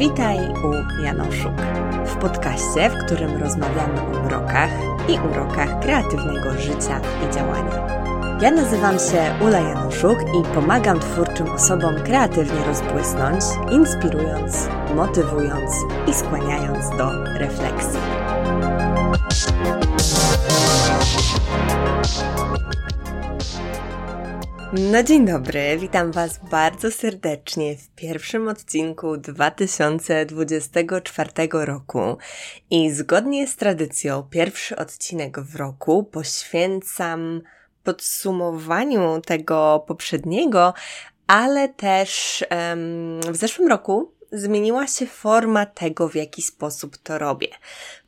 Witaj u Janoszuk, w podcaście, w którym rozmawiamy o mrokach i urokach kreatywnego życia i działania. Ja nazywam się Ula Januszuk i pomagam twórczym osobom kreatywnie rozbłysnąć, inspirując, motywując i skłaniając do refleksji. No dzień dobry, witam Was bardzo serdecznie w pierwszym odcinku 2024 roku. I zgodnie z tradycją pierwszy odcinek w roku poświęcam podsumowaniu tego poprzedniego, ale też um, w zeszłym roku zmieniła się forma tego, w jaki sposób to robię.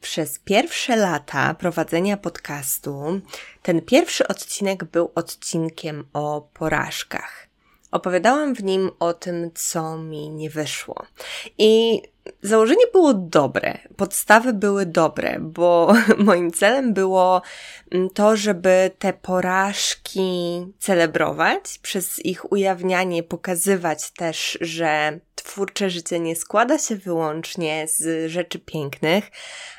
Przez pierwsze lata prowadzenia podcastu ten pierwszy odcinek był odcinkiem o porażkach. Opowiadałam w nim o tym, co mi nie wyszło. I założenie było dobre, podstawy były dobre, bo moim celem było mm, to, żeby te porażki celebrować, przez ich ujawnianie pokazywać też, że twórcze życie nie składa się wyłącznie z rzeczy pięknych,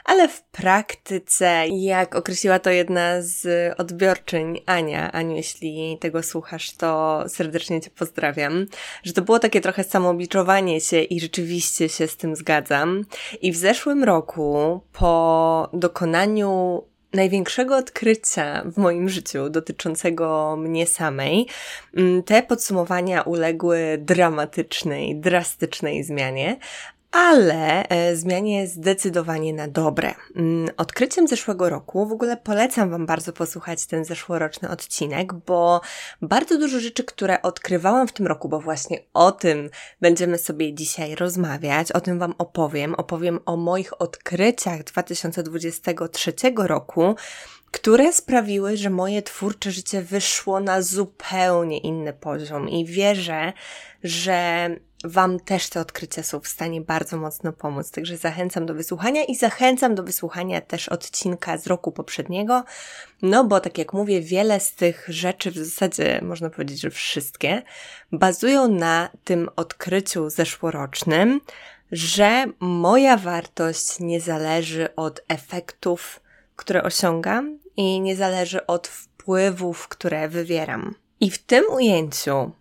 ale w praktyce, jak określiła to jedna z odbiorczyń, Ania, Aniu, jeśli tego słuchasz, to serdecznie Cię pozdrawiam, że to było takie trochę samobiczowanie się i rzeczywiście się z tym zgadzam. I w zeszłym roku, po dokonaniu największego odkrycia w moim życiu dotyczącego mnie samej, mm, te podsumowania uległy dramatycznej, drastycznej zmianie, ale e, zmianie zdecydowanie na dobre. Mm, odkryciem zeszłego roku, w ogóle polecam Wam bardzo posłuchać ten zeszłoroczny odcinek, bo bardzo dużo rzeczy, które odkrywałam w tym roku, bo właśnie o tym będziemy sobie dzisiaj rozmawiać, o tym Wam opowiem, opowiem o moich odkryciach 2023 roku, które sprawiły, że moje twórcze życie wyszło na zupełnie inny poziom i wierzę, że Wam też te odkrycia są w stanie bardzo mocno pomóc. Także zachęcam do wysłuchania i zachęcam do wysłuchania też odcinka z roku poprzedniego, no bo tak jak mówię, wiele z tych rzeczy, w zasadzie można powiedzieć, że wszystkie, bazują na tym odkryciu zeszłorocznym, że moja wartość nie zależy od efektów, które osiągam i nie zależy od wpływów, które wywieram. I w tym ujęciu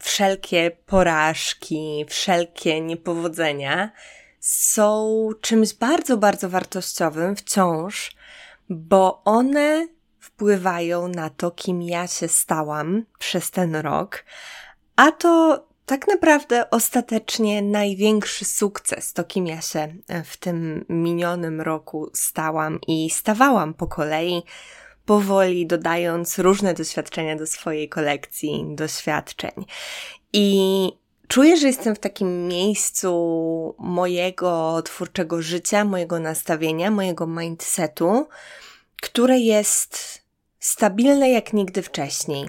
wszelkie porażki, wszelkie niepowodzenia są czymś bardzo, bardzo wartościowym wciąż, bo one wpływają na to, kim ja się stałam przez ten rok, a to tak naprawdę ostatecznie największy sukces, to kim ja się w tym minionym roku stałam i stawałam po kolei, powoli dodając różne doświadczenia do swojej kolekcji doświadczeń. I czuję, że jestem w takim miejscu mojego twórczego życia, mojego nastawienia, mojego mindsetu, które jest stabilne jak nigdy wcześniej.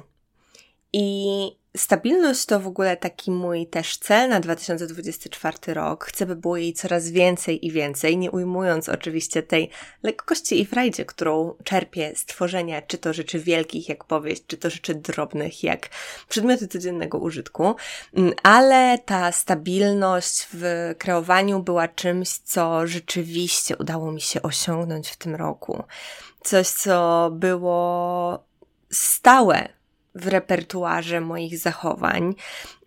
I Stabilność to w ogóle taki mój też cel na 2024 rok. Chcę, by było jej coraz więcej i więcej, nie ujmując oczywiście tej lekkości i frajdzie, którą czerpię z tworzenia, czy to rzeczy wielkich jak powieść, czy to rzeczy drobnych jak przedmioty codziennego użytku. Mm, ale ta stabilność w kreowaniu była czymś, co rzeczywiście udało mi się osiągnąć w tym roku. Coś, co było stałe w repertuarze moich zachowań.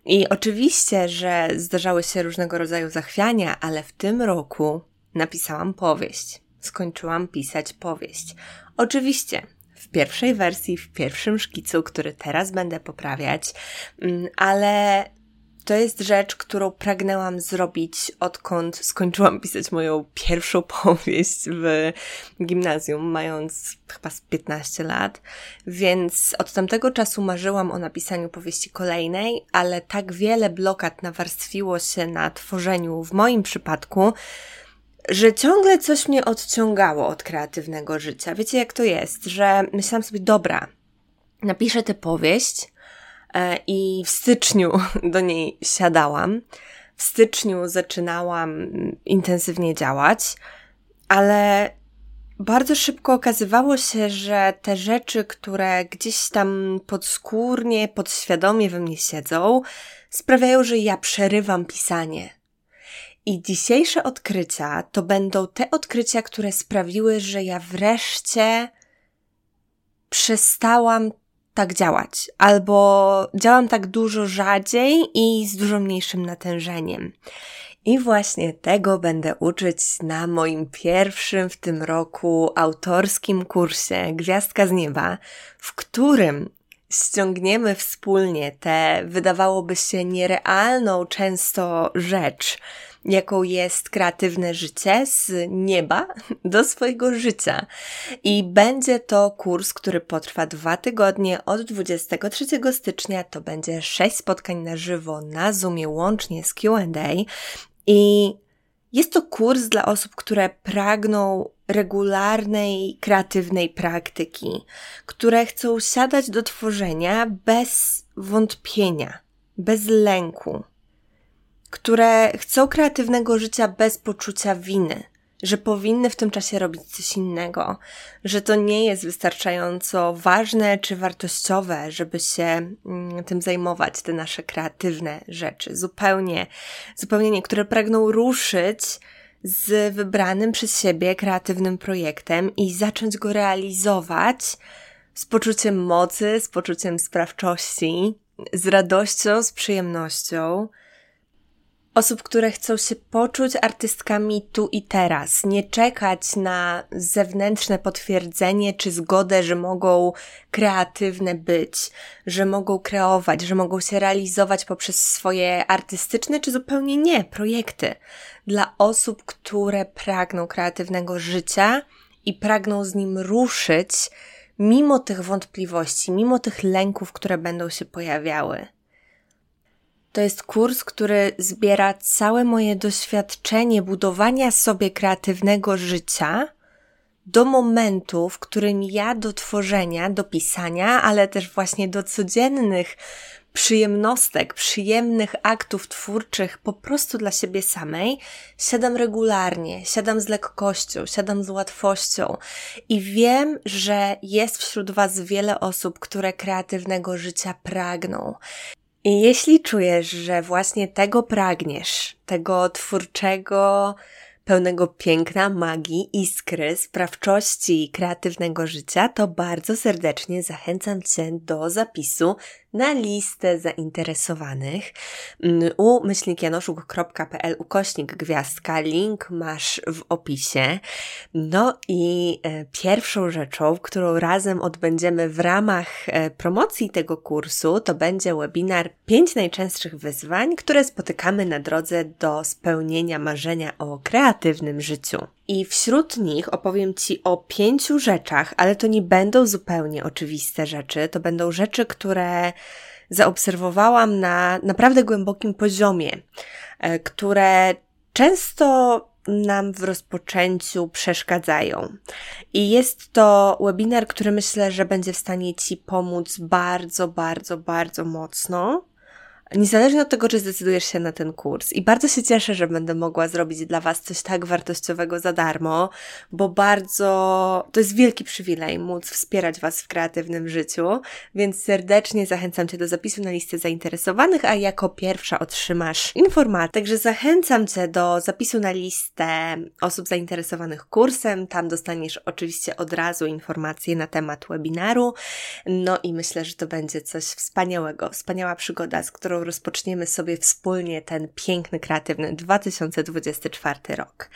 I oczywiście, że zdarzały się różnego rodzaju zachwiania, ale w tym roku napisałam powieść. Skończyłam pisać powieść. Oczywiście, w pierwszej wersji, w pierwszym szkicu, który teraz będę poprawiać, mm, ale to jest rzecz, którą pragnęłam zrobić, odkąd skończyłam pisać moją pierwszą powieść w gimnazjum, mając chyba z 15 lat. Więc od tamtego czasu marzyłam o napisaniu powieści kolejnej, ale tak wiele blokad nawarstwiło się na tworzeniu w moim przypadku, że ciągle coś mnie odciągało od kreatywnego życia. Wiecie, jak to jest, że myślałam sobie, dobra, napiszę tę powieść, i w styczniu do niej siadałam. W styczniu zaczynałam intensywnie działać, ale bardzo szybko okazywało się, że te rzeczy, które gdzieś tam podskórnie, podświadomie we mnie siedzą, sprawiają, że ja przerywam pisanie. I dzisiejsze odkrycia to będą te odkrycia, które sprawiły, że ja wreszcie przestałam tak działać, albo działam tak dużo rzadziej i z dużo mniejszym natężeniem. I właśnie tego będę uczyć na moim pierwszym w tym roku autorskim kursie Gwiazdka z Nieba, w którym ściągniemy wspólnie tę, wydawałoby się, nierealną często rzecz, jaką jest kreatywne życie z nieba do swojego życia. I będzie to kurs, który potrwa dwa tygodnie od 23 stycznia. To będzie sześć spotkań na żywo na Zoomie łącznie z QA. I jest to kurs dla osób, które pragną regularnej, kreatywnej praktyki, które chcą siadać do tworzenia bez wątpienia, bez lęku, które chcą kreatywnego życia bez poczucia winy, że powinny w tym czasie robić coś innego, że to nie jest wystarczająco ważne czy wartościowe, żeby się mm, tym zajmować, te nasze kreatywne rzeczy. Zupełnie, zupełnie niektóre pragną ruszyć z wybranym przez siebie kreatywnym projektem i zacząć go realizować z poczuciem mocy, z poczuciem sprawczości, z radością, z przyjemnością osób, które chcą się poczuć artystkami tu i teraz, nie czekać na zewnętrzne potwierdzenie czy zgodę, że mogą kreatywne być, że mogą kreować, że mogą się realizować poprzez swoje artystyczne czy zupełnie nie projekty. Dla osób, które pragną kreatywnego życia i pragną z nim ruszyć, mimo tych wątpliwości, mimo tych lęków, które będą się pojawiały. To jest kurs, który zbiera całe moje doświadczenie budowania sobie kreatywnego życia do momentu, w którym ja do tworzenia, do pisania, ale też właśnie do codziennych przyjemnostek, przyjemnych aktów twórczych po prostu dla siebie samej, siadam regularnie, siadam z lekkością, siadam z łatwością i wiem, że jest wśród Was wiele osób, które kreatywnego życia pragną. I jeśli czujesz, że właśnie tego pragniesz, tego twórczego, pełnego piękna, magii, iskry, sprawczości i kreatywnego życia, to bardzo serdecznie zachęcam Cię do zapisu na listę zainteresowanych mm, u myślnikjanoszuk.pl ukośnik gwiazdka. Link masz w opisie. No i e, pierwszą rzeczą, którą razem odbędziemy w ramach e, promocji tego kursu, to będzie webinar 5 najczęstszych wyzwań, które spotykamy na drodze do spełnienia marzenia o kreatywnym życiu. I wśród nich opowiem Ci o pięciu rzeczach, ale to nie będą zupełnie oczywiste rzeczy. To będą rzeczy, które zaobserwowałam na naprawdę głębokim poziomie, e, które często nam w rozpoczęciu przeszkadzają. I jest to webinar, który myślę, że będzie w stanie Ci pomóc bardzo, bardzo, bardzo mocno Niezależnie od tego, czy zdecydujesz się na ten kurs. I bardzo się cieszę, że będę mogła zrobić dla Was coś tak wartościowego za darmo, bo bardzo to jest wielki przywilej móc wspierać Was w kreatywnym życiu, więc serdecznie zachęcam Cię do zapisu na listę zainteresowanych, a jako pierwsza otrzymasz informację. Także zachęcam Cię do zapisu na listę osób zainteresowanych kursem. Tam dostaniesz oczywiście od razu informacje na temat webinaru. No i myślę, że to będzie coś wspaniałego, wspaniała przygoda, z którą rozpoczniemy sobie wspólnie ten piękny, kreatywny 2024 rok.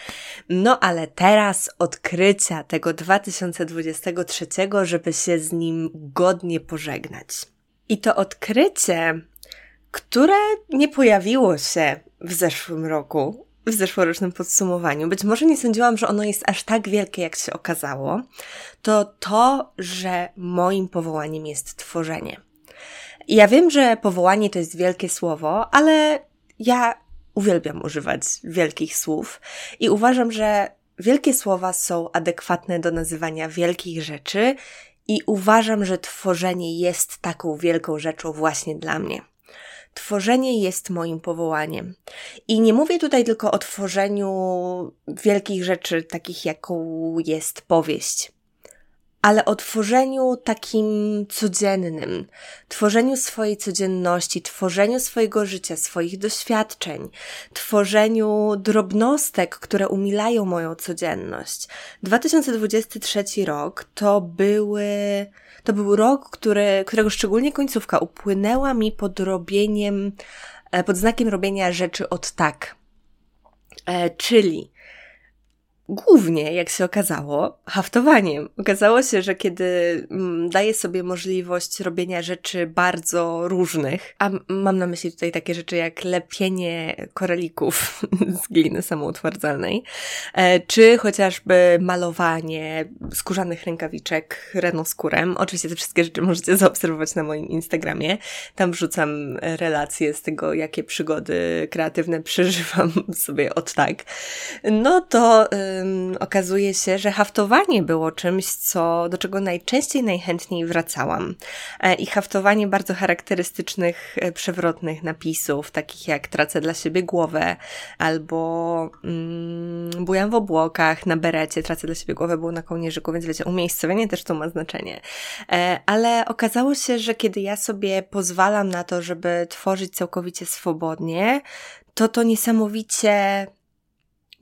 No ale teraz odkrycia tego 2023, żeby się z nim godnie pożegnać. I to odkrycie, które nie pojawiło się w zeszłym roku, w zeszłorocznym podsumowaniu, być może nie sądziłam, że ono jest aż tak wielkie, jak się okazało, to to, że moim powołaniem jest tworzenie. Ja wiem, że powołanie to jest wielkie słowo, ale ja uwielbiam używać wielkich słów i uważam, że wielkie słowa są adekwatne do nazywania wielkich rzeczy i uważam, że tworzenie jest taką wielką rzeczą właśnie dla mnie. Tworzenie jest moim powołaniem. I nie mówię tutaj tylko o tworzeniu wielkich rzeczy, takich jaką jest powieść ale o tworzeniu takim codziennym, tworzeniu swojej codzienności, tworzeniu swojego życia, swoich doświadczeń, tworzeniu drobnostek, które umilają moją codzienność. 2023 rok to były, to był rok, który, którego szczególnie końcówka upłynęła mi pod robieniem, e, pod znakiem robienia rzeczy od tak. E, czyli Głównie, jak się okazało, haftowaniem. Okazało się, że kiedy mm, daję sobie możliwość robienia rzeczy bardzo różnych, a mam na myśli tutaj takie rzeczy jak lepienie koralików z gliny samoutwardzalnej, e, czy chociażby malowanie skórzanych rękawiczek renoskórem. Oczywiście te wszystkie rzeczy możecie zaobserwować na moim Instagramie. Tam wrzucam relacje z tego, jakie przygody kreatywne przeżywam sobie od tak. No to okazuje się, że haftowanie było czymś, co, do czego najczęściej, najchętniej wracałam. E, I haftowanie bardzo charakterystycznych, e, przewrotnych napisów, takich jak tracę dla siebie głowę, albo mm, bujam w obłokach, na berecie, tracę dla siebie głowę, było na kołnierzyku, więc wiecie, umiejscowienie też to ma znaczenie. E, ale okazało się, że kiedy ja sobie pozwalam na to, żeby tworzyć całkowicie swobodnie, to to niesamowicie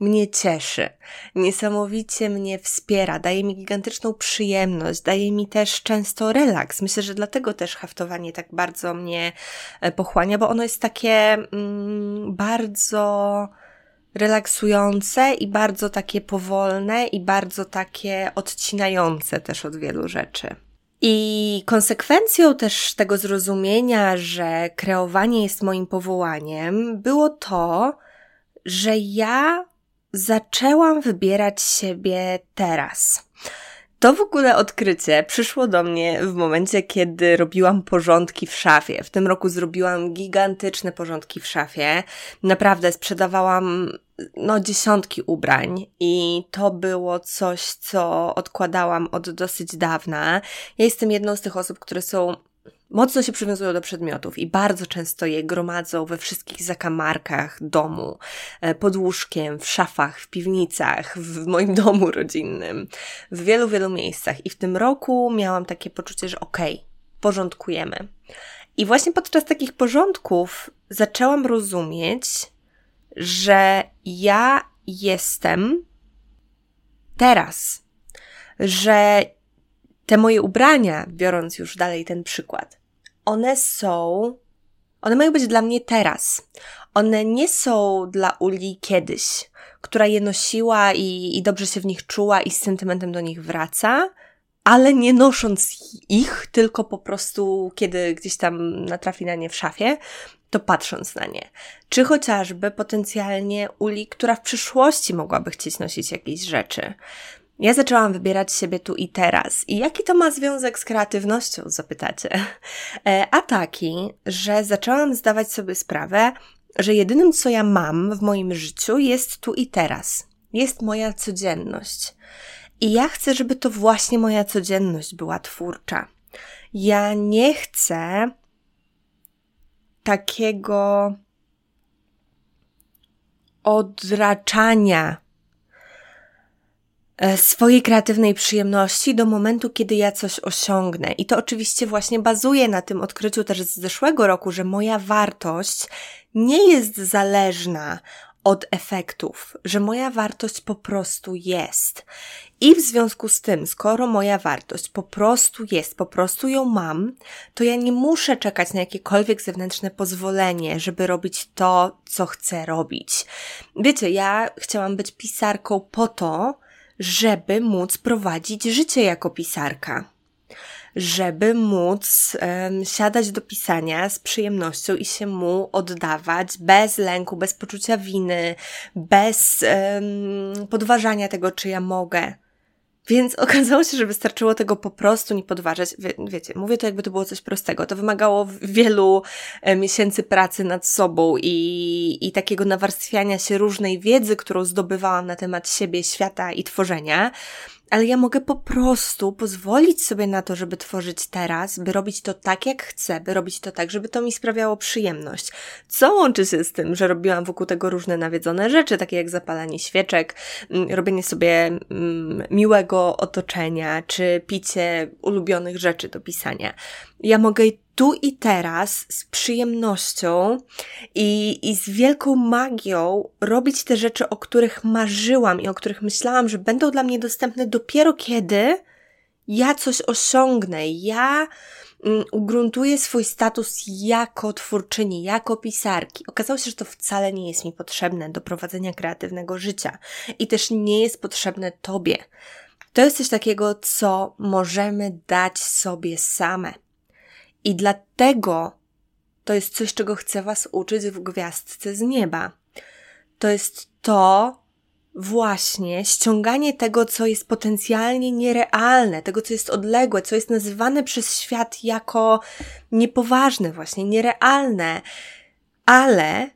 mnie cieszy, niesamowicie mnie wspiera, daje mi gigantyczną przyjemność, daje mi też często relaks. Myślę, że dlatego też haftowanie tak bardzo mnie e, pochłania, bo ono jest takie mm, bardzo relaksujące i bardzo takie powolne i bardzo takie odcinające też od wielu rzeczy. I konsekwencją też tego zrozumienia, że kreowanie jest moim powołaniem, było to, że ja zaczęłam wybierać siebie teraz. To w ogóle odkrycie przyszło do mnie w momencie, kiedy robiłam porządki w szafie. W tym roku zrobiłam gigantyczne porządki w szafie. Naprawdę sprzedawałam no dziesiątki ubrań i to było coś, co odkładałam od dosyć dawna. Ja jestem jedną z tych osób, które są mocno się przywiązują do przedmiotów i bardzo często je gromadzą we wszystkich zakamarkach domu, e, pod łóżkiem, w szafach, w piwnicach, w moim domu rodzinnym, w wielu, wielu miejscach. I w tym roku miałam takie poczucie, że okej, okay, porządkujemy. I właśnie podczas takich porządków zaczęłam rozumieć, że ja jestem teraz, że te moje ubrania, biorąc już dalej ten przykład, one są, one mają być dla mnie teraz. One nie są dla Uli kiedyś, która je nosiła i, i dobrze się w nich czuła i z sentymentem do nich wraca, ale nie nosząc ich, tylko po prostu, kiedy gdzieś tam natrafi na nie w szafie, to patrząc na nie. Czy chociażby potencjalnie Uli, która w przyszłości mogłaby chcieć nosić jakieś rzeczy. Ja zaczęłam wybierać siebie tu i teraz. I jaki to ma związek z kreatywnością, zapytacie? E, a taki, że zaczęłam zdawać sobie sprawę, że jedynym, co ja mam w moim życiu, jest tu i teraz. Jest moja codzienność. I ja chcę, żeby to właśnie moja codzienność była twórcza. Ja nie chcę takiego odraczania swojej kreatywnej przyjemności do momentu, kiedy ja coś osiągnę. I to oczywiście właśnie bazuje na tym odkryciu też z zeszłego roku, że moja wartość nie jest zależna od efektów, że moja wartość po prostu jest. I w związku z tym, skoro moja wartość po prostu jest, po prostu ją mam, to ja nie muszę czekać na jakiekolwiek zewnętrzne pozwolenie, żeby robić to, co chcę robić. Wiecie, ja chciałam być pisarką po to, żeby móc prowadzić życie jako pisarka. Żeby móc um, siadać do pisania z przyjemnością i się mu oddawać bez lęku, bez poczucia winy, bez um, podważania tego, czy ja mogę. Więc okazało się, że wystarczyło tego po prostu nie podważać. Wie, wiecie, mówię to jakby to było coś prostego. To wymagało wielu e, miesięcy pracy nad sobą i, i takiego nawarstwiania się różnej wiedzy, którą zdobywałam na temat siebie, świata i tworzenia. Ale ja mogę po prostu pozwolić sobie na to, żeby tworzyć teraz, by robić to tak, jak chcę, by robić to tak, żeby to mi sprawiało przyjemność. Co łączy się z tym, że robiłam wokół tego różne nawiedzone rzeczy, takie jak zapalanie świeczek, mm, robienie sobie mm, miłego otoczenia, czy picie ulubionych rzeczy do pisania. Ja mogę tu i teraz z przyjemnością i, i z wielką magią robić te rzeczy, o których marzyłam i o których myślałam, że będą dla mnie dostępne dopiero kiedy ja coś osiągnę. Ja mm, ugruntuję swój status jako twórczyni, jako pisarki. Okazało się, że to wcale nie jest mi potrzebne do prowadzenia kreatywnego życia i też nie jest potrzebne Tobie. To jest coś takiego, co możemy dać sobie same. I dlatego to jest coś, czego chcę Was uczyć w gwiazdce z nieba. To jest to właśnie ściąganie tego, co jest potencjalnie nierealne, tego, co jest odległe, co jest nazywane przez świat jako niepoważne, właśnie nierealne, ale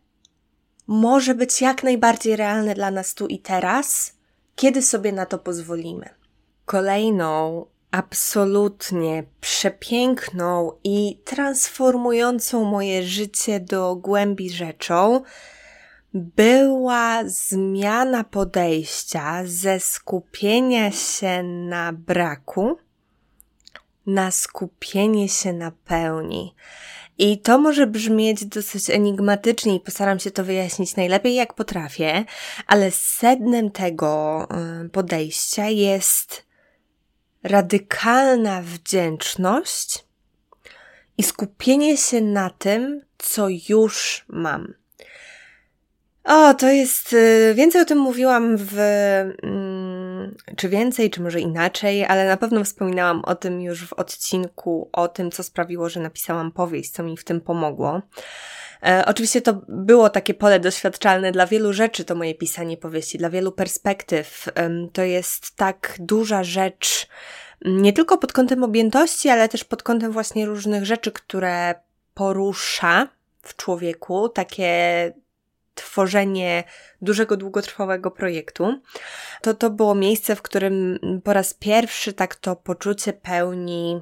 może być jak najbardziej realne dla nas tu i teraz, kiedy sobie na to pozwolimy. Kolejną absolutnie przepiękną i transformującą moje życie do głębi rzeczą była zmiana podejścia ze skupienia się na braku na skupienie się na pełni. I to może brzmieć dosyć enigmatycznie i postaram się to wyjaśnić najlepiej jak potrafię, ale sednem tego y, podejścia jest radykalna wdzięczność i skupienie się na tym, co już mam. O, to jest. Y, więcej o tym mówiłam w. Mm, czy więcej, czy może inaczej, ale na pewno wspominałam o tym już w odcinku o tym, co sprawiło, że napisałam powieść, co mi w tym pomogło. E, oczywiście to było takie pole doświadczalne dla wielu rzeczy, to moje pisanie powieści, dla wielu perspektyw. E, to jest tak duża rzecz, nie tylko pod kątem objętości, ale też pod kątem właśnie różnych rzeczy, które porusza w człowieku, takie tworzenie dużego, długotrwałego projektu, to to było miejsce, w którym po raz pierwszy tak to poczucie pełni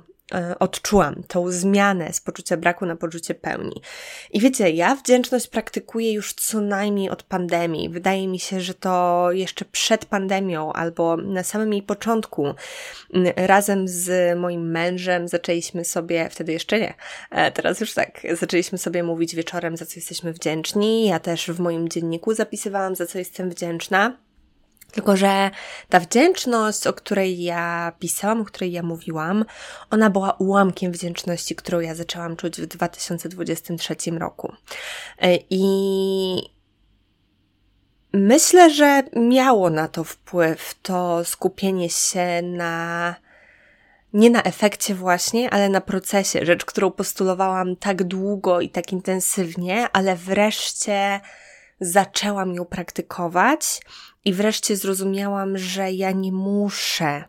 odczułam tą zmianę z poczucia braku na poczucie pełni. I wiecie, ja wdzięczność praktykuję już co najmniej od pandemii. Wydaje mi się, że to jeszcze przed pandemią albo na samym jej początku razem z moim mężem zaczęliśmy sobie, wtedy jeszcze nie, e, teraz już tak, zaczęliśmy sobie mówić wieczorem, za co jesteśmy wdzięczni. Ja też w moim dzienniku zapisywałam, za co jestem wdzięczna. Tylko, że ta wdzięczność, o której ja pisałam, o której ja mówiłam, ona była ułamkiem wdzięczności, którą ja zaczęłam czuć w 2023 roku. E, I myślę, że miało na to wpływ to skupienie się na nie na efekcie właśnie, ale na procesie, rzecz, którą postulowałam tak długo i tak intensywnie, ale wreszcie zaczęłam ją praktykować i wreszcie zrozumiałam, że ja nie muszę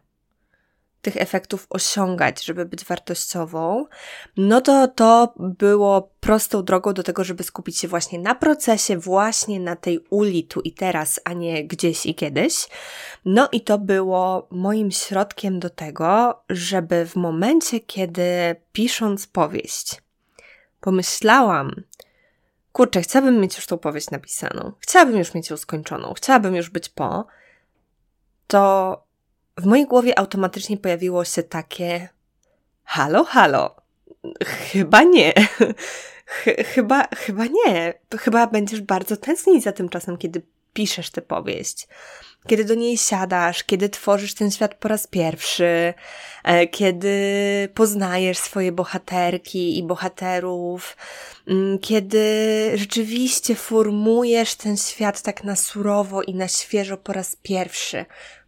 tych efektów osiągać, żeby być wartościową, no to to było prostą drogą do tego, żeby skupić się właśnie na procesie, właśnie na tej uli tu i teraz, a nie gdzieś i kiedyś. No i to było moim środkiem do tego, żeby w momencie, kiedy pisząc powieść, pomyślałam, kurczę, chciałabym mieć już tą powieść napisaną, chciałabym już mieć ją skończoną, chciałabym już być po, to w mojej głowie automatycznie pojawiło się takie halo, halo, chyba nie. chyba, chyba nie. Chyba będziesz bardzo tęsknić za tym czasem, kiedy piszesz tę powieść kiedy do niej siadasz, kiedy tworzysz ten świat po raz pierwszy, e, kiedy poznajesz swoje bohaterki i bohaterów, mm, kiedy rzeczywiście formujesz ten świat tak na surowo i na świeżo po raz pierwszy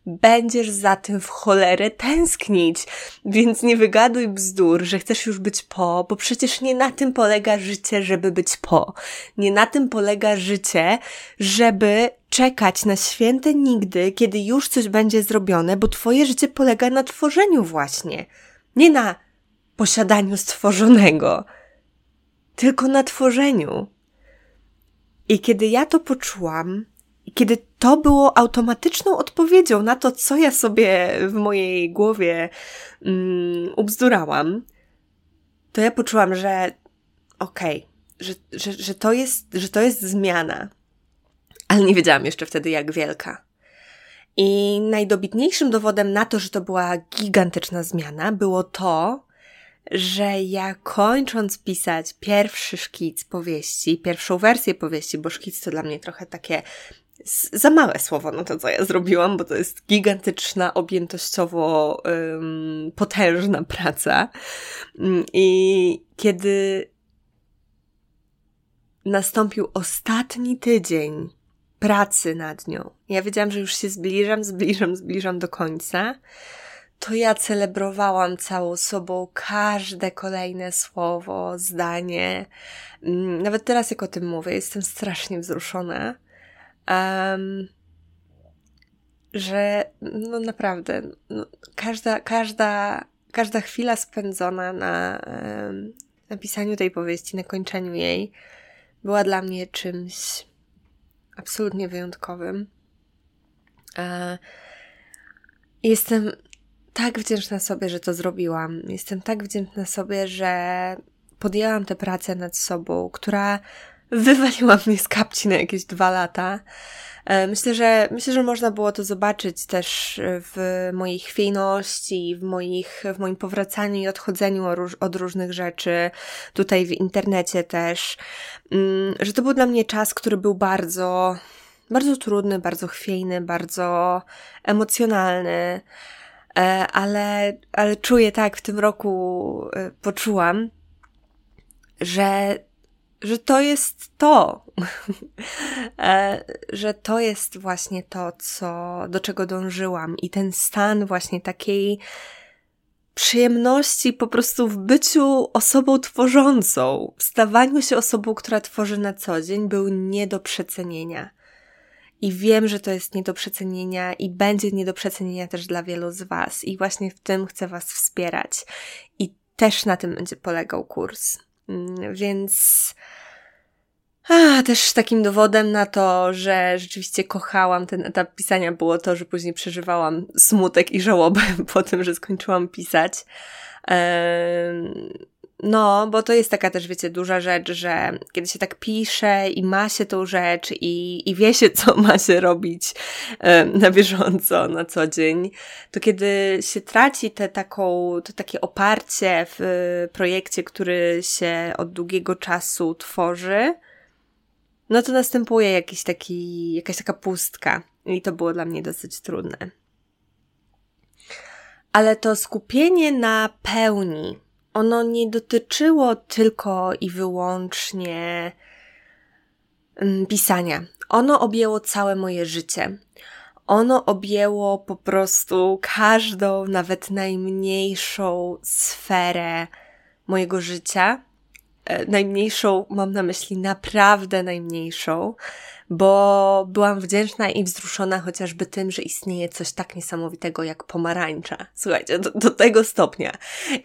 będziesz za tym w cholerę tęsknić. Więc nie wygaduj bzdur, że chcesz już być po, bo przecież nie na tym polega życie, żeby być po. Nie na tym polega życie, żeby czekać na święte nigdy, kiedy już coś będzie zrobione, bo twoje życie polega na tworzeniu właśnie. Nie na posiadaniu stworzonego, tylko na tworzeniu. I kiedy ja to poczułam, kiedy to było automatyczną odpowiedzią na to, co ja sobie w mojej głowie mm, ubzdurałam, to ja poczułam, że okej, okay, że, że, że, to jest, że to jest zmiana. Ale nie wiedziałam jeszcze wtedy, jak wielka. I najdobitniejszym dowodem na to, że to była gigantyczna zmiana, było to, że ja kończąc pisać pierwszy szkic powieści, pierwszą wersję powieści, bo szkic to dla mnie trochę takie za małe słowo na to, co ja zrobiłam, bo to jest gigantyczna, objętościowo potężna praca. Mm, I kiedy nastąpił ostatni tydzień pracy nad nią, ja wiedziałam, że już się zbliżam, zbliżam, zbliżam do końca, to ja celebrowałam całą sobą każde kolejne słowo, zdanie. Mm, nawet teraz, jak o tym mówię, jestem strasznie wzruszona. Um, że no naprawdę, no, każda, każda, każda chwila spędzona na um, napisaniu tej powieści, na kończeniu jej, była dla mnie czymś absolutnie wyjątkowym. E, jestem tak wdzięczna sobie, że to zrobiłam. Jestem tak wdzięczna sobie, że podjęłam tę pracę nad sobą, która wywaliła mnie z kapci na jakieś dwa lata. E, myślę, że myślę, że można było to zobaczyć też w mojej chwiejności, w, moich, w moim powracaniu i odchodzeniu od różnych rzeczy, tutaj w internecie też, mm, że to był dla mnie czas, który był bardzo, bardzo trudny, bardzo chwiejny, bardzo emocjonalny. E, ale, ale czuję tak, w tym roku e, poczułam, że, że to jest to, e, że to jest właśnie to, co, do czego dążyłam i ten stan właśnie takiej przyjemności po prostu w byciu osobą tworzącą, w stawaniu się osobą, która tworzy na co dzień, był nie do przecenienia. I wiem, że to jest nie do przecenienia i będzie nie do przecenienia też dla wielu z Was. I właśnie w tym chcę Was wspierać. I też na tym będzie polegał kurs. Mm, więc. A, też takim dowodem na to, że rzeczywiście kochałam ten etap pisania, było to, że później przeżywałam smutek i żałobę po tym, że skończyłam pisać. No, bo to jest taka też, wiecie, duża rzecz, że kiedy się tak pisze i ma się tą rzecz i, i wie się, co ma się robić na bieżąco, na co dzień, to kiedy się traci te taką, to takie oparcie w projekcie, który się od długiego czasu tworzy, no to następuje jakiś taki, jakaś taka pustka. I to było dla mnie dosyć trudne. Ale to skupienie na pełni, ono nie dotyczyło tylko i wyłącznie mm, pisania. Ono objęło całe moje życie. Ono objęło po prostu każdą, nawet najmniejszą sferę mojego życia. E, najmniejszą, mam na myśli naprawdę najmniejszą, bo byłam wdzięczna i wzruszona chociażby tym, że istnieje coś tak niesamowitego jak pomarańcza. Słuchajcie, do, do tego stopnia.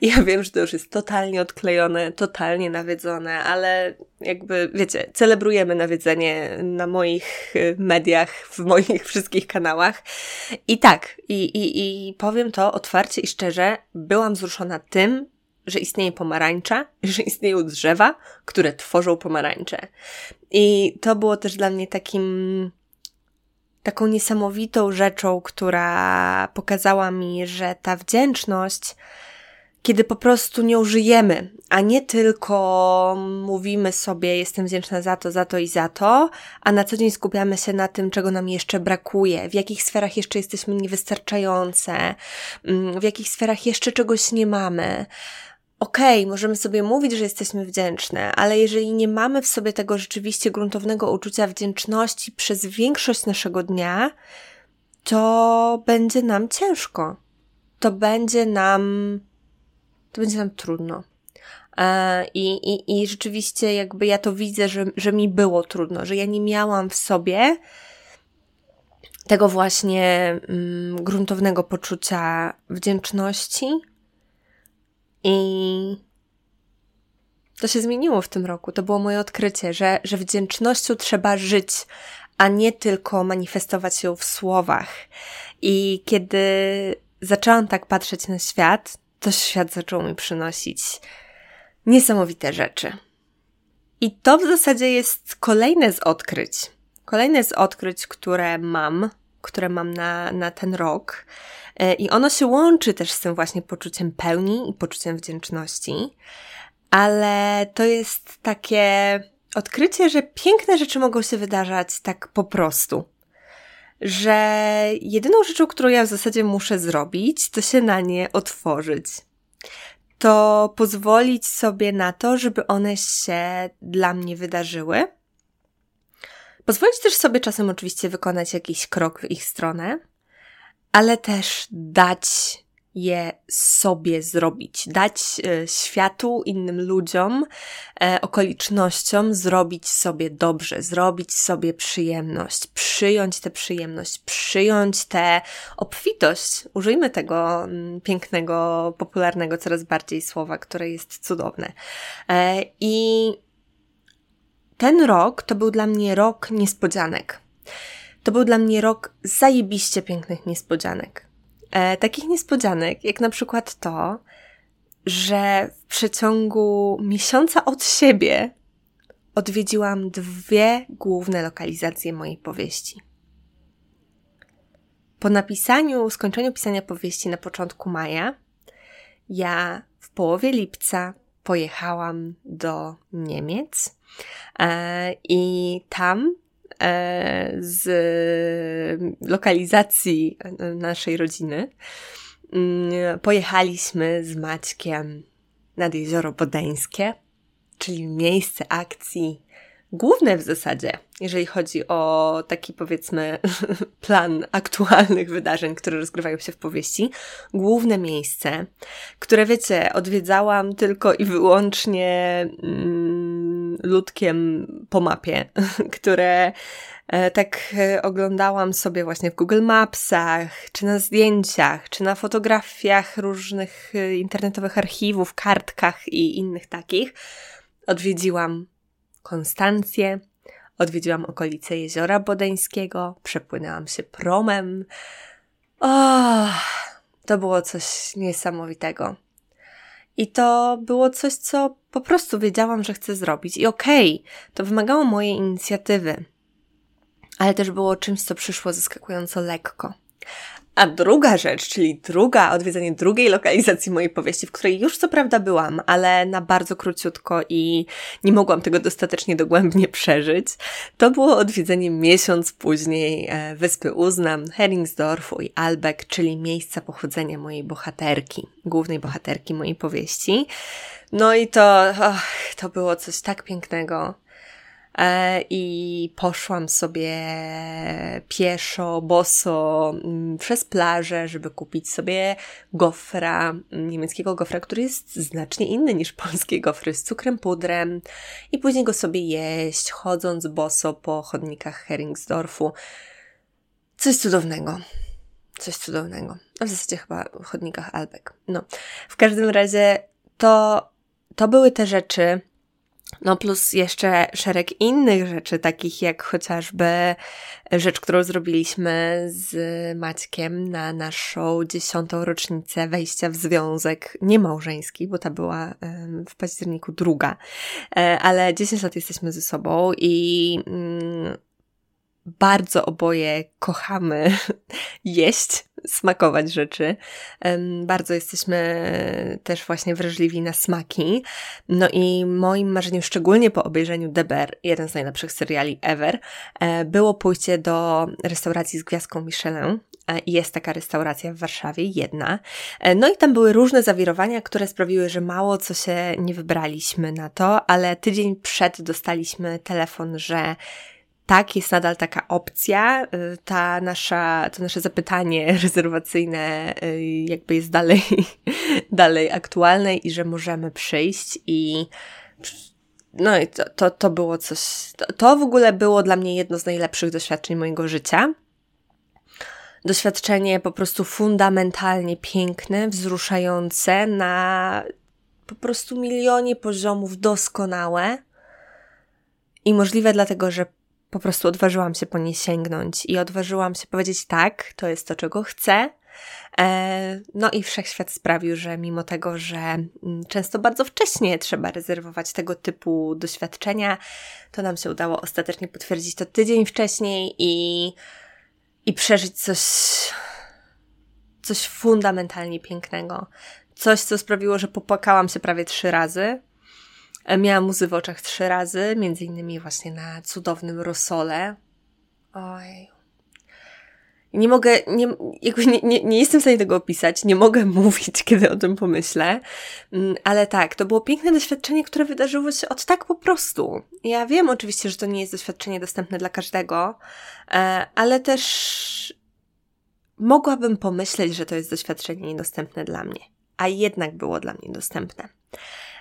Ja wiem, że to już jest totalnie odklejone, totalnie nawiedzone, ale jakby, wiecie, celebrujemy nawiedzenie na moich y, mediach, w moich wszystkich kanałach. I tak, i, i, i powiem to otwarcie i szczerze, byłam wzruszona tym, że istnieje pomarańcza, że istnieją drzewa, które tworzą pomarańcze. I to było też dla mnie takim, taką niesamowitą rzeczą, która pokazała mi, że ta wdzięczność, kiedy po prostu nią żyjemy, a nie tylko mówimy sobie, jestem wdzięczna za to, za to i za to, a na co dzień skupiamy się na tym, czego nam jeszcze brakuje, w jakich sferach jeszcze jesteśmy niewystarczające, mm, w jakich sferach jeszcze czegoś nie mamy okej, okay, możemy sobie mówić, że jesteśmy wdzięczne, ale jeżeli nie mamy w sobie tego rzeczywiście gruntownego uczucia wdzięczności przez większość naszego dnia, to będzie nam ciężko. To będzie nam, to będzie nam trudno. E, I, i, I rzeczywiście, jakby ja to widzę, że, że mi było trudno, że ja nie miałam w sobie tego właśnie mm, gruntownego poczucia wdzięczności, i to się zmieniło w tym roku. To było moje odkrycie, że, że wdzięcznością trzeba żyć, a nie tylko manifestować ją w słowach. I kiedy zaczęłam tak patrzeć na świat, to świat zaczął mi przynosić niesamowite rzeczy. I to w zasadzie jest kolejne z odkryć. Kolejne z odkryć, które mam, które mam na, na ten rok. E, I ono się łączy też z tym właśnie poczuciem pełni i poczuciem wdzięczności. Ale to jest takie odkrycie, że piękne rzeczy mogą się wydarzać tak po prostu. Że jedyną rzeczą, którą ja w zasadzie muszę zrobić, to się na nie otworzyć. To pozwolić sobie na to, żeby one się dla mnie wydarzyły. Pozwolić też sobie czasem oczywiście wykonać jakiś krok w ich stronę, ale też dać je sobie zrobić, dać e, światu, innym ludziom, e, okolicznościom zrobić sobie dobrze, zrobić sobie przyjemność, przyjąć tę przyjemność, przyjąć tę obfitość. Użyjmy tego mm, pięknego, popularnego coraz bardziej słowa, które jest cudowne. E, I ten rok to był dla mnie rok niespodzianek. To był dla mnie rok zajebiście pięknych niespodzianek. E, takich niespodzianek, jak na przykład to, że w przeciągu miesiąca od siebie odwiedziłam dwie główne lokalizacje mojej powieści. Po napisaniu, skończeniu pisania powieści na początku maja, ja w połowie lipca pojechałam do Niemiec e, i tam z lokalizacji naszej rodziny mm, pojechaliśmy z Maćkiem nad jezioro Bodeńskie, czyli miejsce akcji główne w zasadzie, jeżeli chodzi o taki powiedzmy plan aktualnych wydarzeń, które rozgrywają się w powieści. Główne miejsce, które wiecie, odwiedzałam tylko i wyłącznie. Mm, ludkiem po mapie, które e, tak e, oglądałam sobie właśnie w Google Mapsach, czy na zdjęciach, czy na fotografiach różnych e, internetowych archiwów, kartkach i innych takich. Odwiedziłam Konstancję, odwiedziłam okolice Jeziora Bodeńskiego, przepłynęłam się promem. O, to było coś niesamowitego. I to było coś, co po prostu wiedziałam, że chcę zrobić. I okej, okay, to wymagało mojej inicjatywy, ale też było czymś, co przyszło zaskakująco lekko. A druga rzecz, czyli druga, odwiedzenie drugiej lokalizacji mojej powieści, w której już co prawda byłam, ale na bardzo króciutko i nie mogłam tego dostatecznie dogłębnie przeżyć, to było odwiedzenie miesiąc później e, wyspy Uznam, Heringsdorfu i Albeck, czyli miejsca pochodzenia mojej bohaterki, głównej bohaterki mojej powieści. No i to, oh, to było coś tak pięknego. E, i poszłam sobie pieszo, boso mm, przez plażę, żeby kupić sobie gofra, mm, niemieckiego gofra, który jest znacznie inny niż polskie gofry z cukrem, pudrem i później go sobie jeść, chodząc boso po chodnikach Heringsdorfu. Coś cudownego. Coś cudownego. A w zasadzie chyba w chodnikach Albeck. No. W każdym razie to, to były te rzeczy, no plus jeszcze szereg innych rzeczy, takich jak chociażby rzecz, którą zrobiliśmy z Maćkiem na naszą dziesiątą rocznicę wejścia w związek niemałżeński, bo ta była w październiku druga, e, ale 10 lat jesteśmy ze sobą i mm, bardzo oboje kochamy jeść, smakować rzeczy. Bardzo jesteśmy też właśnie wrażliwi na smaki. No i moim marzeniem, szczególnie po obejrzeniu Deber, jeden z najlepszych seriali ever, e, było pójście do restauracji z gwiazdką Michelin. E, jest taka restauracja w Warszawie, jedna. E, no i tam były różne zawirowania, które sprawiły, że mało co się nie wybraliśmy na to, ale tydzień przed dostaliśmy telefon, że tak, jest nadal taka opcja. Y, ta nasza, to nasze zapytanie rezerwacyjne y, jakby jest dalej, dalej aktualne i że możemy przyjść i no i to, to, to było coś, to, to w ogóle było dla mnie jedno z najlepszych doświadczeń mojego życia. Doświadczenie po prostu fundamentalnie piękne, wzruszające na po prostu milionie poziomów doskonałe i możliwe dlatego, że po prostu odważyłam się po nie sięgnąć i odważyłam się powiedzieć tak, to jest to, czego chcę. E, no i wszechświat sprawił, że mimo tego, że mm, często bardzo wcześnie trzeba rezerwować tego typu doświadczenia, to nam się udało ostatecznie potwierdzić to tydzień wcześniej i, i przeżyć coś, coś fundamentalnie pięknego. Coś, co sprawiło, że popłakałam się prawie trzy razy. E, miałam łzy w oczach trzy razy, między innymi właśnie na cudownym rosole. Oj. Nie mogę, nie, nie, nie, nie jestem w stanie tego opisać, nie mogę mówić, kiedy o tym pomyślę, mm, ale tak, to było piękne doświadczenie, które wydarzyło się od tak po prostu. Ja wiem oczywiście, że to nie jest doświadczenie dostępne dla każdego, e, ale też mogłabym pomyśleć, że to jest doświadczenie niedostępne dla mnie, a jednak było dla mnie dostępne,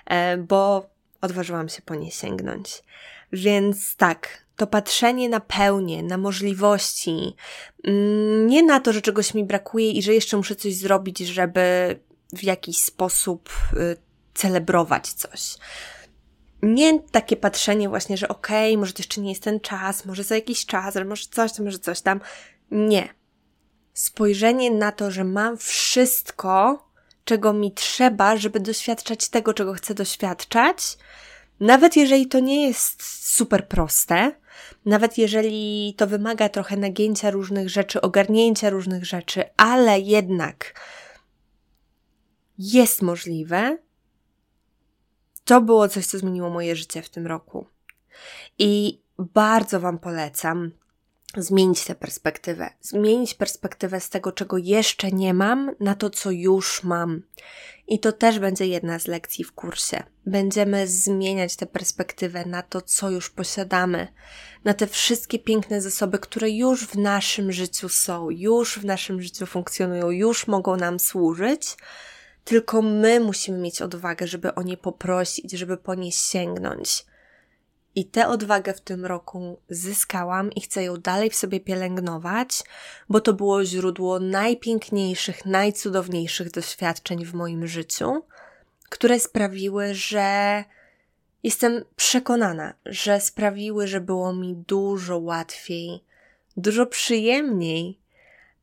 e, bo odważyłam się po nie sięgnąć. Więc tak, to patrzenie na pełnię, na możliwości, mm, nie na to, że czegoś mi brakuje i że jeszcze muszę coś zrobić, żeby w jakiś sposób y, celebrować coś. Nie takie patrzenie właśnie, że okej, okay, może to jeszcze nie jest ten czas, może za jakiś czas, ale może coś tam, może coś tam. Nie. Spojrzenie na to, że mam wszystko, czego mi trzeba, żeby doświadczać tego, czego chcę doświadczać, nawet jeżeli to nie jest super proste, nawet jeżeli to wymaga trochę nagięcia różnych rzeczy, ogarnięcia różnych rzeczy, ale jednak jest możliwe, to było coś, co zmieniło moje życie w tym roku. I bardzo Wam polecam zmienić tę perspektywę. Zmienić perspektywę z tego, czego jeszcze nie mam, na to, co już mam. I to też będzie jedna z lekcji w kursie. Będziemy zmieniać tę perspektywę na to, co już posiadamy, na te wszystkie piękne zasoby, które już w naszym życiu są, już w naszym życiu funkcjonują, już mogą nam służyć. Tylko my musimy mieć odwagę, żeby o nie poprosić, żeby po nie sięgnąć. I tę odwagę w tym roku zyskałam i chcę ją dalej w sobie pielęgnować, bo to było źródło najpiękniejszych, najcudowniejszych doświadczeń w moim życiu, które sprawiły, że jestem przekonana, że sprawiły, że było mi dużo łatwiej, dużo przyjemniej,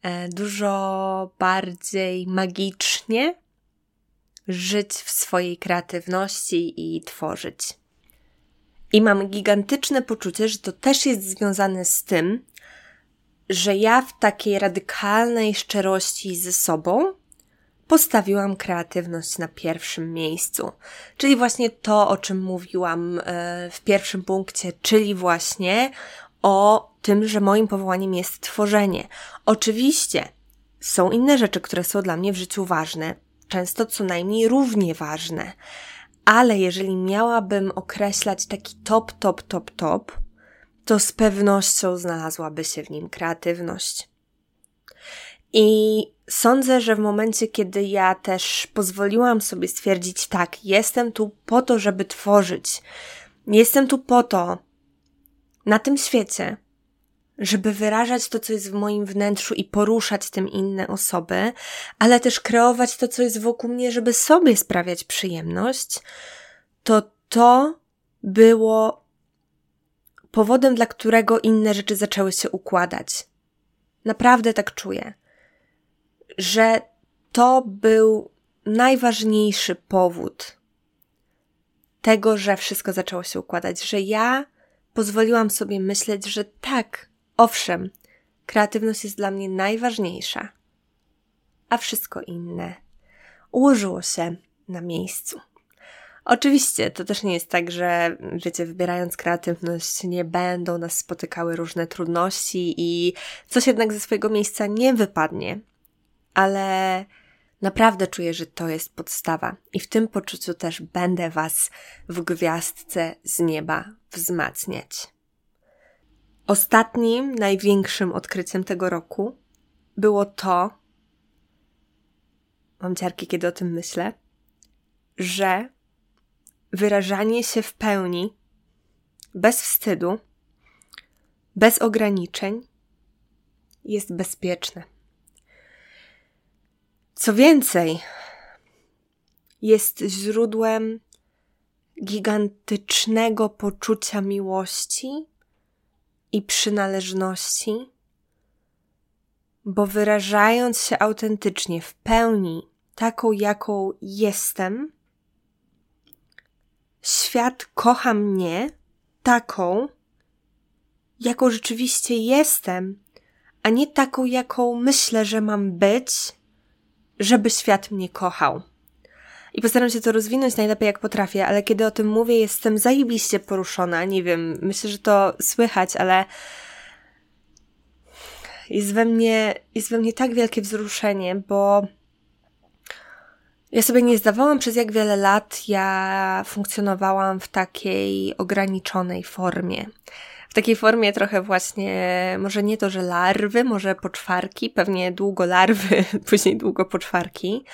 e, dużo bardziej magicznie żyć w swojej kreatywności i tworzyć. I mam gigantyczne poczucie, że to też jest związane z tym, że ja w takiej radykalnej szczerości ze sobą postawiłam kreatywność na pierwszym miejscu. Czyli właśnie to, o czym mówiłam e, w pierwszym punkcie, czyli właśnie o tym, że moim powołaniem jest tworzenie. Oczywiście są inne rzeczy, które są dla mnie w życiu ważne, często co najmniej równie ważne ale jeżeli miałabym określać taki top, top, top, top, to z pewnością znalazłaby się w nim kreatywność. I sądzę, że w momencie, kiedy ja też pozwoliłam sobie stwierdzić, tak, jestem tu po to, żeby tworzyć, jestem tu po to, na tym świecie, żeby wyrażać to, co jest w moim wnętrzu i poruszać tym inne osoby, ale też kreować to, co jest wokół mnie, żeby sobie sprawiać przyjemność, to to było powodem, dla którego inne rzeczy zaczęły się układać. Naprawdę tak czuję, że to był najważniejszy powód tego, że wszystko zaczęło się układać, że ja pozwoliłam sobie myśleć, że tak, Owszem, kreatywność jest dla mnie najważniejsza, a wszystko inne ułożyło się na miejscu. Oczywiście, to też nie jest tak, że, wiecie, wybierając kreatywność, nie będą nas spotykały różne trudności i coś jednak ze swojego miejsca nie wypadnie, ale naprawdę czuję, że to jest podstawa i w tym poczuciu też będę Was w gwiazdce z nieba wzmacniać. Ostatnim, największym odkryciem tego roku było to, mam ciarki, kiedy o tym myślę, że wyrażanie się w pełni, bez wstydu, bez ograniczeń, jest bezpieczne. Co więcej, jest źródłem gigantycznego poczucia miłości i przynależności, bo wyrażając się autentycznie, w pełni, taką jaką jestem, świat kocha mnie taką, jaką rzeczywiście jestem, a nie taką, jaką myślę, że mam być, żeby świat mnie kochał. I postaram się to rozwinąć najlepiej jak potrafię, ale kiedy o tym mówię, jestem zajebiście poruszona. Nie wiem, myślę, że to słychać, ale jest we mnie, jest we mnie tak wielkie wzruszenie, bo ja sobie nie zdawałam przez jak wiele lat ja funkcjonowałam w takiej ograniczonej formie. W takiej formie trochę właśnie, może nie to, że larwy, może poczwarki, pewnie długo larwy, później długo poczwarki,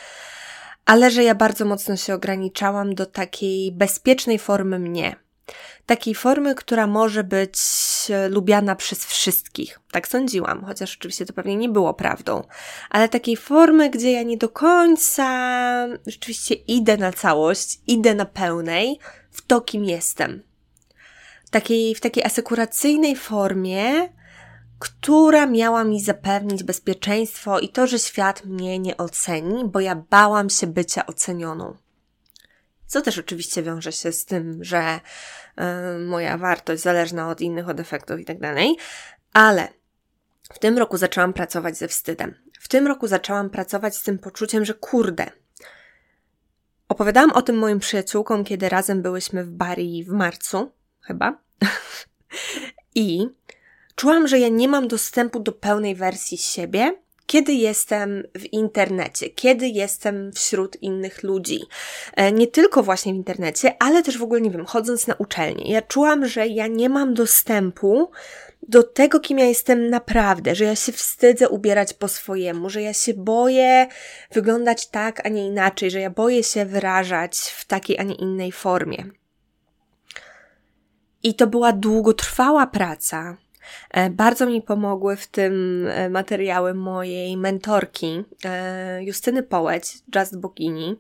ale że ja bardzo mocno się ograniczałam do takiej bezpiecznej formy mnie. Takiej formy, która może być e, lubiana przez wszystkich. Tak sądziłam, chociaż oczywiście to pewnie nie było prawdą. Ale takiej formy, gdzie ja nie do końca rzeczywiście idę na całość, idę na pełnej w to, kim jestem. Takiej, w takiej asekuracyjnej formie, która miała mi zapewnić bezpieczeństwo i to, że świat mnie nie oceni, bo ja bałam się bycia ocenioną. Co też oczywiście wiąże się z tym, że y, moja wartość zależna od innych, od efektów i tak dalej, ale w tym roku zaczęłam pracować ze wstydem. W tym roku zaczęłam pracować z tym poczuciem, że kurde. Opowiadałam o tym moim przyjaciółkom, kiedy razem byłyśmy w Bari w marcu, chyba. I czułam, że ja nie mam dostępu do pełnej wersji siebie, kiedy jestem w internecie, kiedy jestem wśród innych ludzi. E, nie tylko właśnie w internecie, ale też w ogóle, nie wiem, chodząc na uczelnię. Ja czułam, że ja nie mam dostępu do tego, kim ja jestem naprawdę, że ja się wstydzę ubierać po swojemu, że ja się boję wyglądać tak, a nie inaczej, że ja boję się wyrażać w takiej, a nie innej formie. I to była długotrwała praca. E, bardzo mi pomogły w tym e, materiały mojej mentorki e, Justyny Połeć, Just Bogini.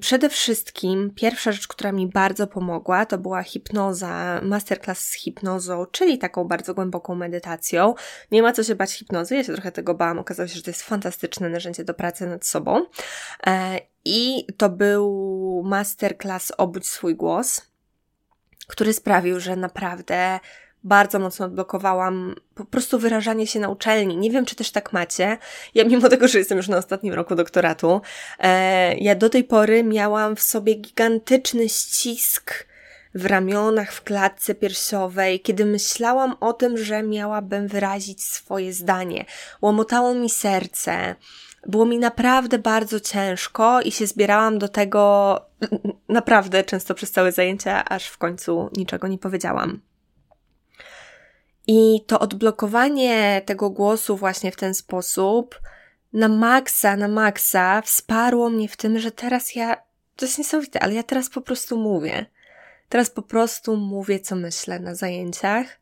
Przede wszystkim pierwsza rzecz, która mi bardzo pomogła, to była hipnoza, masterclass z hipnozą, czyli taką bardzo głęboką medytacją. Nie ma co się bać hipnozy, ja się trochę tego bałam, okazało się, że to jest fantastyczne narzędzie do pracy nad sobą. I to był masterclass Obudź swój głos, który sprawił, że naprawdę bardzo mocno odblokowałam po prostu wyrażanie się na uczelni. Nie wiem, czy też tak macie. Ja mimo tego, że jestem już na ostatnim roku doktoratu, e, ja do tej pory miałam w sobie gigantyczny ścisk w ramionach, w klatce piersiowej, kiedy myślałam o tym, że miałabym wyrazić swoje zdanie. Łomotało mi serce. Było mi naprawdę bardzo ciężko i się zbierałam do tego naprawdę często przez całe zajęcia, aż w końcu niczego nie powiedziałam. I to odblokowanie tego głosu właśnie w ten sposób na maksa, na maksa wsparło mnie w tym, że teraz ja, to jest niesamowite, ale ja teraz po prostu mówię. Teraz po prostu mówię, co myślę na zajęciach.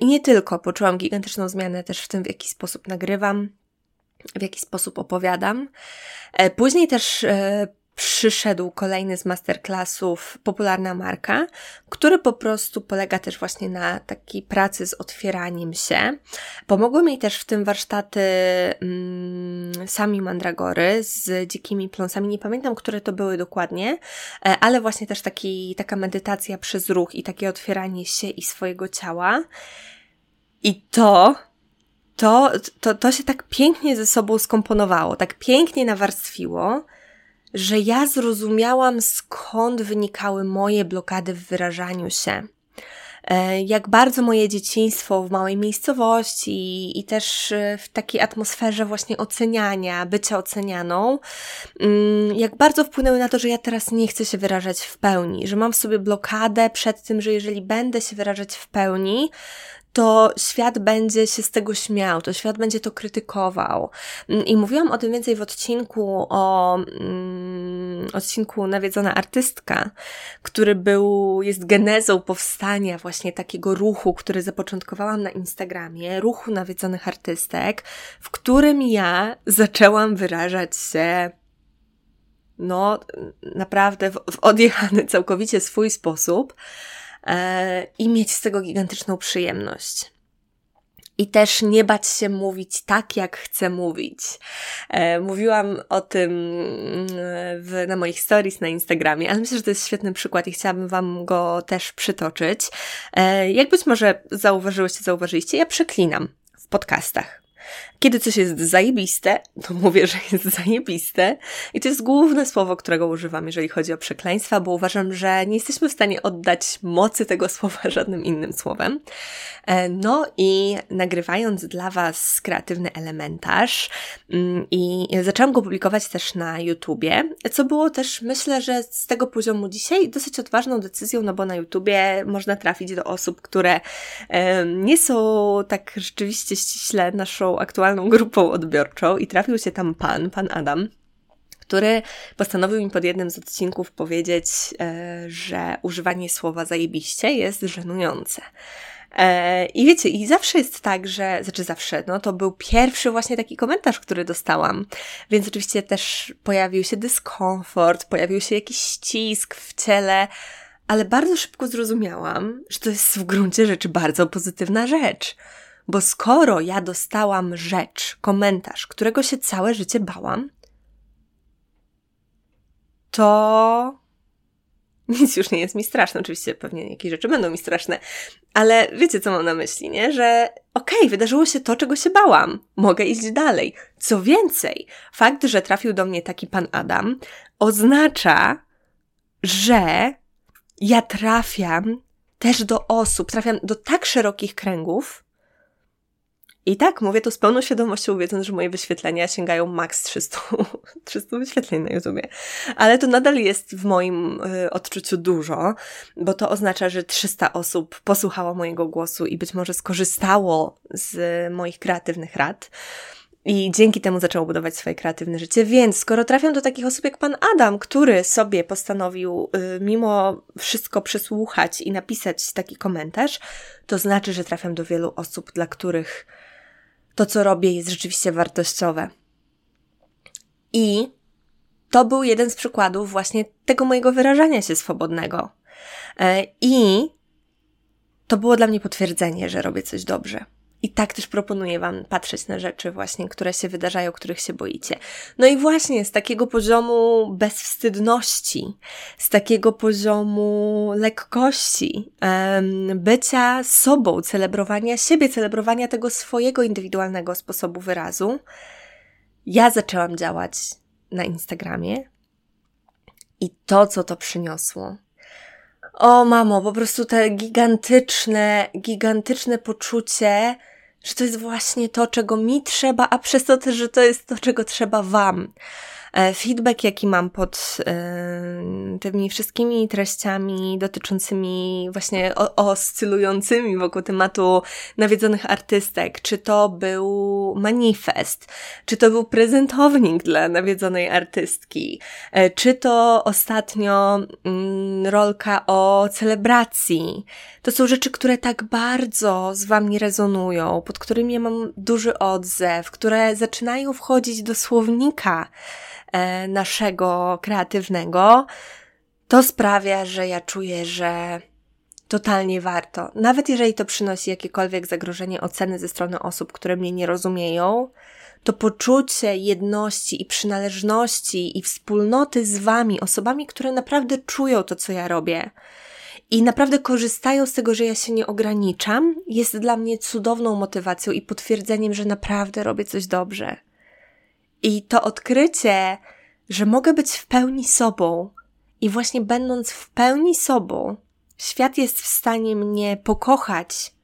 I nie tylko, poczułam gigantyczną zmianę też w tym, w jaki sposób nagrywam, w jaki sposób opowiadam. E, później też e, przyszedł kolejny z masterclassów Popularna Marka, który po prostu polega też właśnie na takiej pracy z otwieraniem się. Pomogły mi też w tym warsztaty mm, sami mandragory z dzikimi pląsami. Nie pamiętam, które to były dokładnie, e, ale właśnie też taki, taka medytacja przez ruch i takie otwieranie się i swojego ciała. I to to, to, to się tak pięknie ze sobą skomponowało, tak pięknie nawarstwiło, że ja zrozumiałam skąd wynikały moje blokady w wyrażaniu się. E, jak bardzo moje dzieciństwo w małej miejscowości i też e, w takiej atmosferze właśnie oceniania, bycia ocenianą, mm, jak bardzo wpłynęły na to, że ja teraz nie chcę się wyrażać w pełni, że mam w sobie blokadę przed tym, że jeżeli będę się wyrażać w pełni, to świat będzie się z tego śmiał, to świat będzie to krytykował. Mm, I mówiłam o tym więcej w odcinku o mm, odcinku Nawiedzona Artystka, który był, jest genezą powstania właśnie takiego ruchu, który zapoczątkowałam na Instagramie, ruchu nawiedzonych artystek, w którym ja zaczęłam wyrażać się no, naprawdę w, w odjechany całkowicie swój sposób, i mieć z tego gigantyczną przyjemność. I też nie bać się mówić tak, jak chcę mówić. E, mówiłam o tym mm, w, na moich stories na Instagramie, ale myślę, że to jest świetny przykład i chciałabym Wam go też przytoczyć. E, jak być może zauważyłyście, zauważyliście, ja przeklinam w podcastach. Kiedy coś jest zajebiste, to mówię, że jest zajebiste. I to jest główne słowo, którego używam, jeżeli chodzi o przekleństwa, bo uważam, że nie jesteśmy w stanie oddać mocy tego słowa żadnym innym słowem. E, no i nagrywając dla Was kreatywny elementarz mm, i zaczęłam go publikować też na YouTubie, co było też, myślę, że z tego poziomu dzisiaj dosyć odważną decyzją, no bo na YouTubie można trafić do osób, które nie są tak rzeczywiście ściśle naszą aktualną grupą odbiorczą i trafił się tam pan, pan Adam, który postanowił mi pod jednym z odcinków powiedzieć, e, że używanie słowa zajebiście jest żenujące. E, I wiecie, i zawsze jest tak, że, znaczy zawsze, no to był pierwszy właśnie taki komentarz, który dostałam, więc oczywiście też pojawił się dyskomfort, pojawił się jakiś ścisk w ciele, ale bardzo szybko zrozumiałam, że to jest w gruncie rzeczy bardzo pozytywna rzecz. Bo skoro ja dostałam rzecz, komentarz, którego się całe życie bałam, to nic już nie jest mi straszne. Oczywiście pewnie jakieś rzeczy będą mi straszne, ale wiecie, co mam na myśli, nie? Że okej, okay, wydarzyło się to, czego się bałam. Mogę iść dalej. Co więcej, fakt, że trafił do mnie taki pan Adam, oznacza, że ja trafiam też do osób, trafiam do tak szerokich kręgów, i tak, mówię to z pełną świadomością, wiedząc, że moje wyświetlenia sięgają maks 300, 300 wyświetleń na YouTubie. Ale to nadal jest w moim y, odczuciu dużo, bo to oznacza, że 300 osób posłuchało mojego głosu i być może skorzystało z moich kreatywnych rad. I dzięki temu zaczęło budować swoje kreatywne życie. Więc skoro trafią do takich osób jak pan Adam, który sobie postanowił y, mimo wszystko przesłuchać i napisać taki komentarz, to znaczy, że trafiam do wielu osób, dla których to, co robię, jest rzeczywiście wartościowe. I to był jeden z przykładów właśnie tego mojego wyrażania się swobodnego. E, I to było dla mnie potwierdzenie, że robię coś dobrze. I tak też proponuję Wam patrzeć na rzeczy właśnie, które się wydarzają, których się boicie. No i właśnie z takiego poziomu bezwstydności, z takiego poziomu lekkości, bycia sobą, celebrowania siebie, celebrowania tego swojego indywidualnego sposobu wyrazu, ja zaczęłam działać na Instagramie i to, co to przyniosło, o mamo, po prostu te gigantyczne, gigantyczne poczucie, że to jest właśnie to, czego mi trzeba, a przez to też, że to jest to, czego trzeba Wam. E, feedback, jaki mam pod tymi wszystkimi treściami dotyczącymi właśnie oscylującymi wokół tematu nawiedzonych artystek, czy to był manifest, czy to był prezentownik dla nawiedzonej artystki, y, czy to ostatnio y, rolka o celebracji. To są rzeczy, które tak bardzo z Wami rezonują, pod którymi ja mam duży odzew, które zaczynają wchodzić do słownika. E, naszego kreatywnego, to sprawia, że ja czuję, że totalnie warto. Nawet jeżeli to przynosi jakiekolwiek zagrożenie oceny ze strony osób, które mnie nie rozumieją, to poczucie jedności i przynależności i wspólnoty z Wami, osobami, które naprawdę czują to, co ja robię i naprawdę korzystają z tego, że ja się nie ograniczam, jest dla mnie cudowną motywacją i potwierdzeniem, że naprawdę robię coś dobrze. I to odkrycie, że mogę być w pełni sobą. I właśnie będąc w pełni sobą, świat jest w stanie mnie pokochać.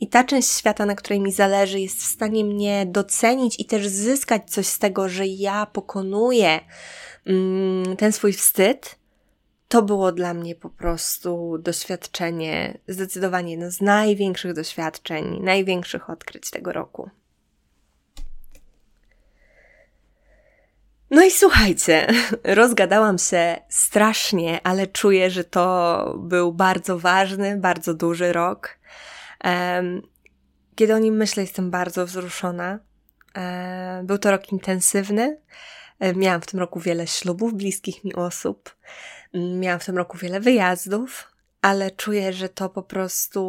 I ta część świata, na której mi zależy, jest w stanie mnie docenić i też zyskać coś z tego, że ja pokonuję mm, ten swój wstyd, to było dla mnie po prostu doświadczenie, zdecydowanie jedno z największych doświadczeń, największych odkryć tego roku. No i słuchajcie, rozgadałam się strasznie, ale czuję, że to był bardzo ważny, bardzo duży rok. Kiedy o nim myślę, jestem bardzo wzruszona. Był to rok intensywny. Miałam w tym roku wiele ślubów bliskich mi osób. Miałam w tym roku wiele wyjazdów. ale czuję, że to po prostu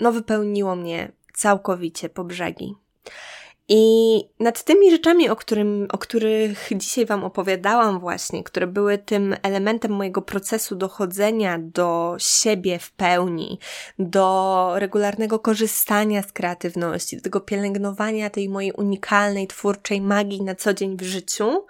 no wypełniło mnie całkowicie po brzegi. I nad tymi rzeczami, o, którym, o których dzisiaj Wam opowiadałam, właśnie, które były tym elementem mojego procesu dochodzenia do siebie w pełni, do regularnego korzystania z kreatywności, do tego pielęgnowania tej mojej unikalnej, twórczej magii na co dzień w życiu,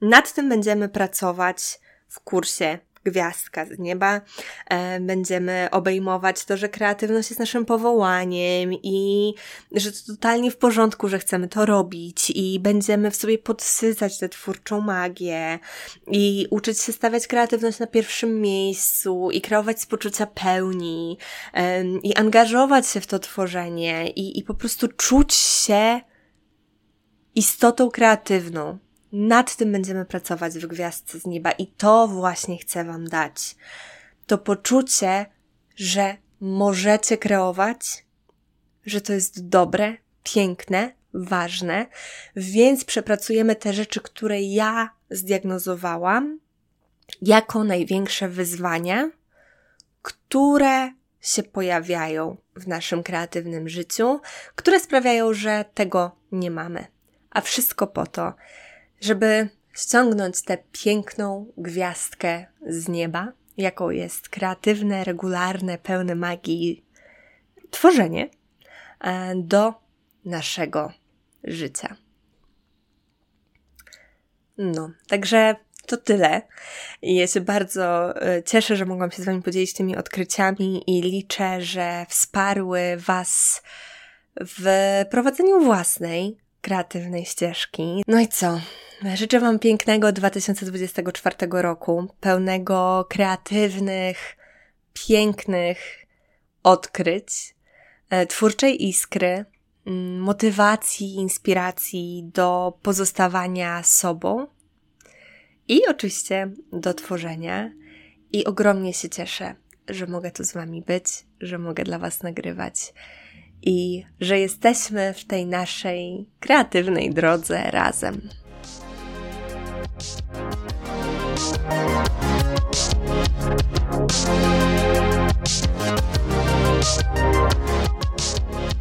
nad tym będziemy pracować w kursie gwiazdka z nieba. E, będziemy obejmować to, że kreatywność jest naszym powołaniem i że to totalnie w porządku, że chcemy to robić i będziemy w sobie podsycać tę twórczą magię i uczyć się stawiać kreatywność na pierwszym miejscu i kreować z poczucia pełni i angażować się w to tworzenie i, i po prostu czuć się istotą kreatywną, nad tym będziemy pracować w Gwiazdce z Nieba i to właśnie chcę Wam dać. To poczucie, że możecie kreować, że to jest dobre, piękne, ważne, więc przepracujemy te rzeczy, które ja zdiagnozowałam jako największe wyzwania, które się pojawiają w naszym kreatywnym życiu, które sprawiają, że tego nie mamy. A wszystko po to, żeby ściągnąć tę piękną gwiazdkę z nieba, jaką jest kreatywne, regularne, pełne magii tworzenie e, do naszego życia. No, także to tyle. Ja się bardzo e, cieszę, że mogłam się z Wami podzielić tymi odkryciami i liczę, że wsparły Was w prowadzeniu własnej kreatywnej ścieżki. No i co? Życzę Wam pięknego 2024 roku, pełnego kreatywnych, pięknych odkryć, e, twórczej iskry, mm, motywacji, inspiracji do pozostawania sobą i oczywiście do tworzenia. I ogromnie się cieszę, że mogę tu z Wami być, że mogę dla Was nagrywać i że jesteśmy w tej naszej kreatywnej drodze razem.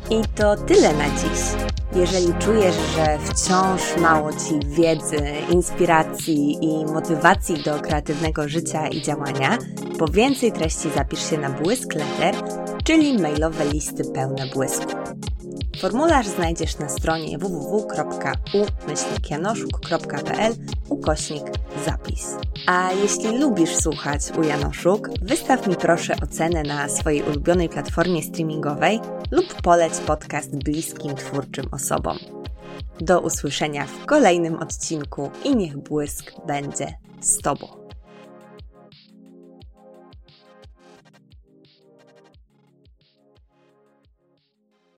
I to tyle na dziś. Jeżeli czujesz, że wciąż mało Ci wiedzy, inspiracji i motywacji do kreatywnego życia i działania, po więcej treści zapisz się na Błysk Letter, czyli mailowe listy pełne błysku. Formularz znajdziesz na stronie www.u-janoszuk.pl ukośnik zapis. A jeśli lubisz słuchać u Janoszuk, wystaw mi proszę ocenę na swojej ulubionej platformie streamingowej lub poleć podcast bliskim twórczym osobom. Do usłyszenia w kolejnym odcinku i niech błysk będzie z Tobą.